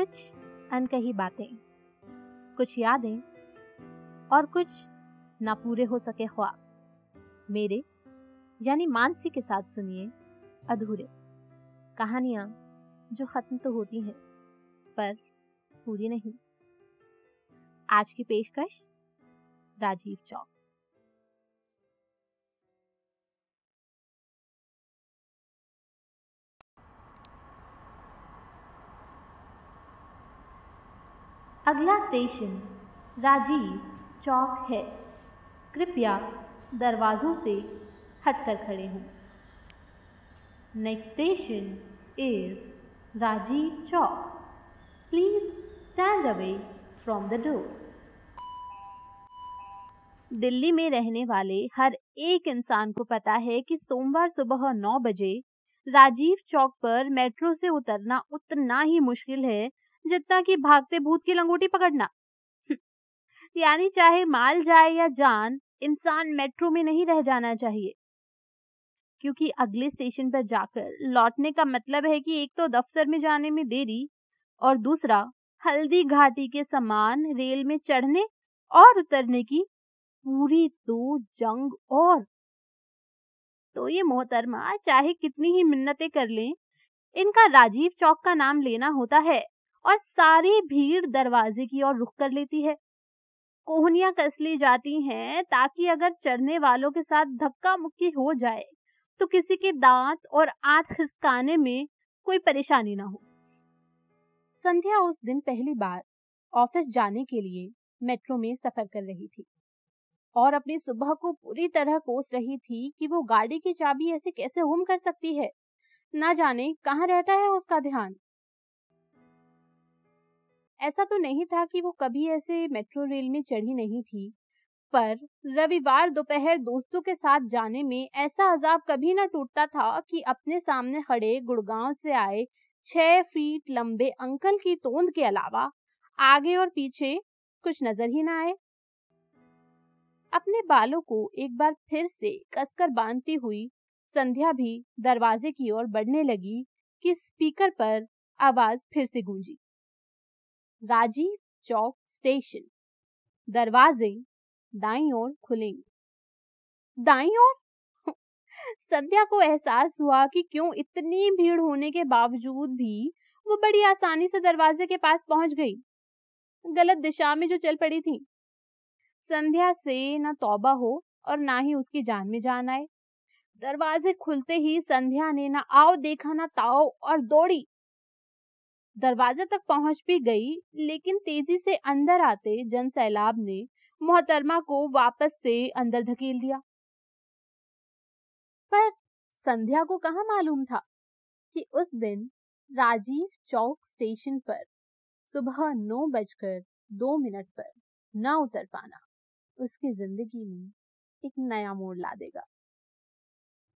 कुछ अनकही बातें, कुछ यादें और कुछ ना पूरे हो सके ख्वाब। मेरे, यानी मानसी के साथ सुनिए अधूरे कहानियाँ जो खत्म तो होती हैं, पर पूरी नहीं। आज की पेशकश, राजीव चौक। अगला स्टेशन राजीव चौक है। कृपया दरवाज़ों से हटकर खड़े हों। Next station is Rajiv Chowk. Please stand away from the doors Delhi में रहने वाले हर एक इंसान को पता है कि सोमवार सुबह नौ बजे राजीव चौक पर मेट्रो से उतरना उतना ही मुश्किल है जितना कि भागते भूत की लंगोटी पकड़ना। यानी चाहे माल जाए या जान, इंसान मेट्रो में नहीं रह जाना चाहिए। क्योंकि अगले स्टेशन पर जाकर लौटने का मतलब है कि एक तो दफ्तर में जाने में देरी और दूसरा हल्दी घाटी के समान रेल में चढ़ने और उतरने की पूरी दो जंग और। तो ये मोहतरमा, चाहे कितनी ही मिन्नतें कर लें, इनका राजीव चौक का नाम लेना होता है। और सारी भीड़ दरवाजे की ओर रुख कर लेती है। कोहनियाँ कस ली जाती हैं ताकि अगर चढ़ने वालों के साथ धक्का मुक्की हो जाए तो किसी के दांत और आंत खिसकाने में कोई परेशानी ना हो। संध्या उस दिन पहली बार ऑफ़िस जाने के लिए मेट्रो में सफ़र कर रही थी और अपनी सुबह को पूरी तरह कोस रही थी कि वो गाड़ी की चाबी ऐसे कैसे गुम कर सकती है। ना जाने कहाँ रहता है उसका ध्यान। ऐसा तो नहीं था कि वो कभी ऐसे मेट्रो रेल में चढ़ी नहीं थी। पर रविवार दोपहर दोस्तों के साथ जाने में ऐसा अजाब कभी ना टूटता था कि अपने सामने खड़े गुड़गांव से आए छह फीट लंबे अंकल की तोंद के अलावा आगे और पीछे कुछ नज़र ही ना आए। अपने बालों को एक बार फिर से कसकर बांधती हुई संध्या भी दरवाजे की ओर बढ़ने लगी कि स्पीकर पर आवाज़ फिर से गूंजी। राजीव चौक स्टेशन। दरवाजे दाई ओर खुलेंगे। दाई ओर? संध्या को एहसास हुआ कि क्यों इतनी भीड़ होने के बावजूद भी वो बड़ी आसानी से दरवाजे के पास पहुँच गई। गलत दिशा में जो चल पड़ी थी। संध्या से न तौबा हो और ना ही उसकी जान में जान आए। दरवाजे खुलते ही संध्या ने ना आओ देखा, ना ताओ और दौड़ी। दरवाजे तक पहुँच भी गई, लेकिन तेज़ी से अंदर आते जन सैलाब ने मोहतरमा को वापस से अंदर धकेल दिया। पर संध्या को कहा मालूम था कि उस दिन राजीव चौक स्टेशन पर सुबह नौ बजकर दो मिनट पर न उतर पाना उसकी ज़िंदगी में एक नया मोड़ ला देगा।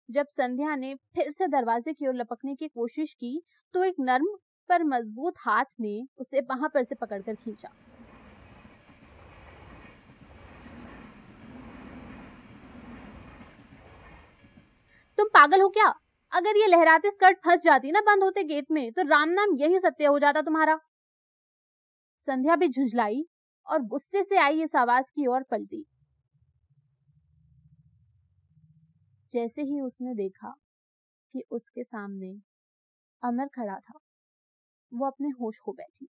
जब संध्या ने फिर से दरवाजे की ओर लपकने की कोशिश की तो एक नर्म पर मज़बूत हाथ ने उसे वहाँ पर से पकड़कर खींचा। तुम पागल हो क्या? अगर ये लहराते स्कर्ट फंस जाती ना बंद होते गेट में तो राम नाम यही सत्य हो जाता तुम्हारा। संध्या भी झुंझलाई और गुस्से से आई इस आवाज़ की ओर पलटी। जैसे ही उसने देखा कि उसके सामने अमर खड़ा था। वो अपने होश खो बैठी।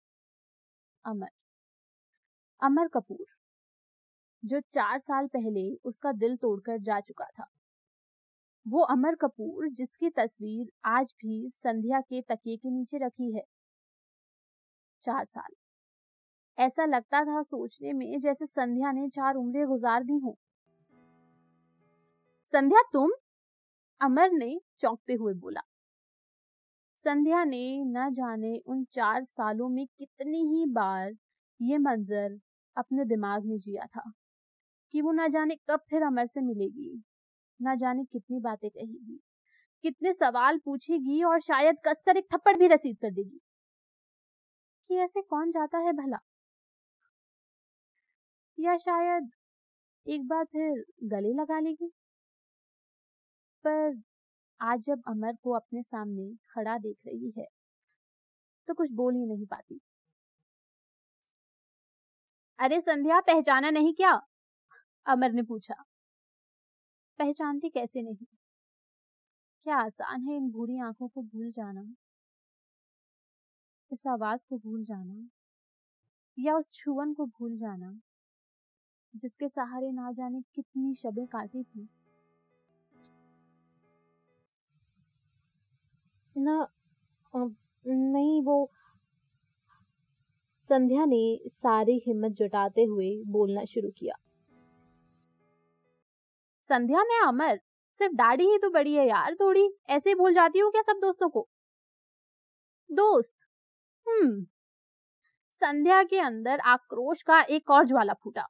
अमर। अमर कपूर, जो चार साल पहले उसका दिल तोड़कर जा चुका था। वो अमर कपूर जिसकी तस्वीर आज भी संध्या के तकिए के नीचे रखी है। चार साल। ऐसा लगता था सोचने में जैसे संध्या ने चार उम्रें गुजार दी हो। संध्या, तुम? अमर ने चौंकते हुए बोला। संध्या ने न जाने उन चार सालों में कितनी ही बार ये मंजर अपने दिमाग में जिया था कि वो न जाने कब फिर अमर से मिलेगी, न जाने कितनी बातें कहेगी, कितने सवाल पूछेगी और शायद कसकर एक थप्पड़ भी रसीद कर देगी। कि ऐसे कौन जाता है भला? या शायद एक बार फिर गले लगा लेगी? पर आज जब अमर को अपने सामने खड़ा देख रही है तो कुछ बोल ही नहीं पाती। अरे संध्या, पहचाना नहीं क्या? अमर ने पूछा। पहचानती कैसे नहीं? क्या आसान है इन भूरी आँखों को भूल जाना? इस आवाज़ को भूल जाना? या उस छुअन को भूल जाना? जिसके सहारे ना जाने कितनी शबें काटी थी? ना नहीं, वो संध्या ने सारी हिम्मत जुटाते हुए बोलना शुरू किया। संध्या में अमर, सिर्फ़ दाढ़ी ही तो बड़ी है यार, थोड़ी ऐसे भूल जाती हूँ क्या सब दोस्तों को? दोस्त? हम्म। संध्या के अंदर आक्रोश का एक और ज्वाला फूटा।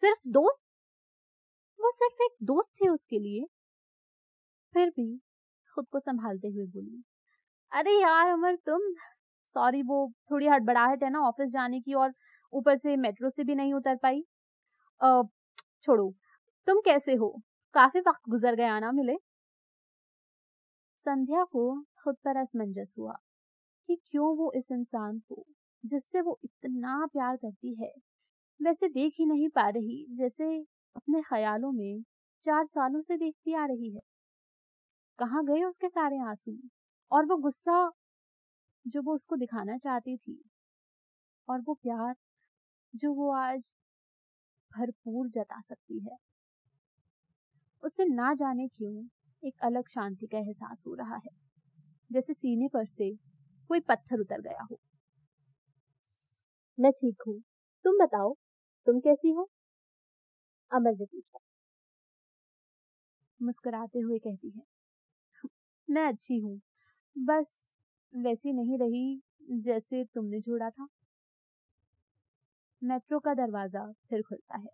सिर्फ़ दोस्त? वो सिर्फ़ एक दोस्त थे उसके लिए। फिर भी खुद को संभालते हुए बोली अरे यार अमर तुम सॉरी वो थोड़ी हड़बड़ाहट है ना ऑफ़िस जाने की और ऊपर से मेट्रो से भी नहीं उतर पाई। आ, छोड़ो तुम कैसे हो? काफ़ी वक्त गुजर गया ना मिले? संध्या को खुद पर असमंजस हुआ कि क्यों वो इस इंसान को जिससे वो इतना प्यार करती है वैसे देख ही नहीं पा रही जैसे अपने ख्यालों में चार सालों से देखती आ रही है। कहाँ गए उसके सारे आँसू? और वो गुस्सा जो वो उसको दिखाना चाहती थी और वो प्यार जो वो आज भरपूर जता सकती है। उसे ना जाने क्यों एक अलग शांति का एहसास हो रहा है जैसे सीने पर से कोई पत्थर उतर गया हो। मैं ठीक हूँ। तुम बताओ तुम कैसी हो? अमर ने पूछा। मुस्कुराते हुए कहती है मैं अच्छी हूँ। बस वैसी नहीं रही जैसे तुमने छोड़ा था। मेट्रो का दरवाज़ा फिर खुलता है।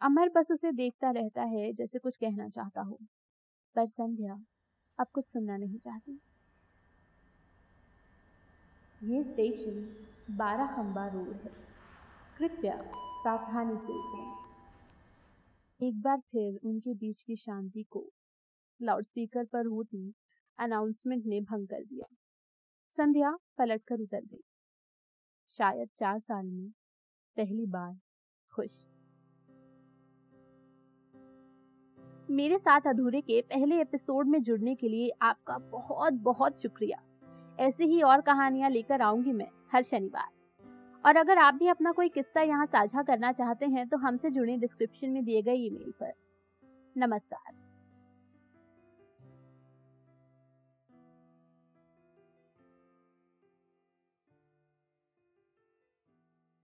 अमर बस उसे देखता रहता है जैसे कुछ कहना चाहता हो। पर संध्या अब कुछ सुनना नहीं चाहती। ये स्टेशन बारह खंबा रोड है। कृपया सावधानी से एक बार फिर उनके बीच की शांति को लाउडस्पीकर पर होती अनाउंसमेंट ने भंग कर दिया। संध्या पलटकर उतर गई। शायद चार साल में पहली बार खुश। मेरे साथ अधूरे के पहले एपिसोड में जुड़ने के लिए आपका बहुत बहुत शुक्रिया। ऐसे ही और कहानियाँ लेकर आऊँगी मैं हर शनिवार। और अगर आप भी अपना कोई किस्सा यहाँ साझा करना चाहते हैं तो हमसे जुड़े डिस्क्रिप्शन में दिए गए ईमेल पर। नमस्कार।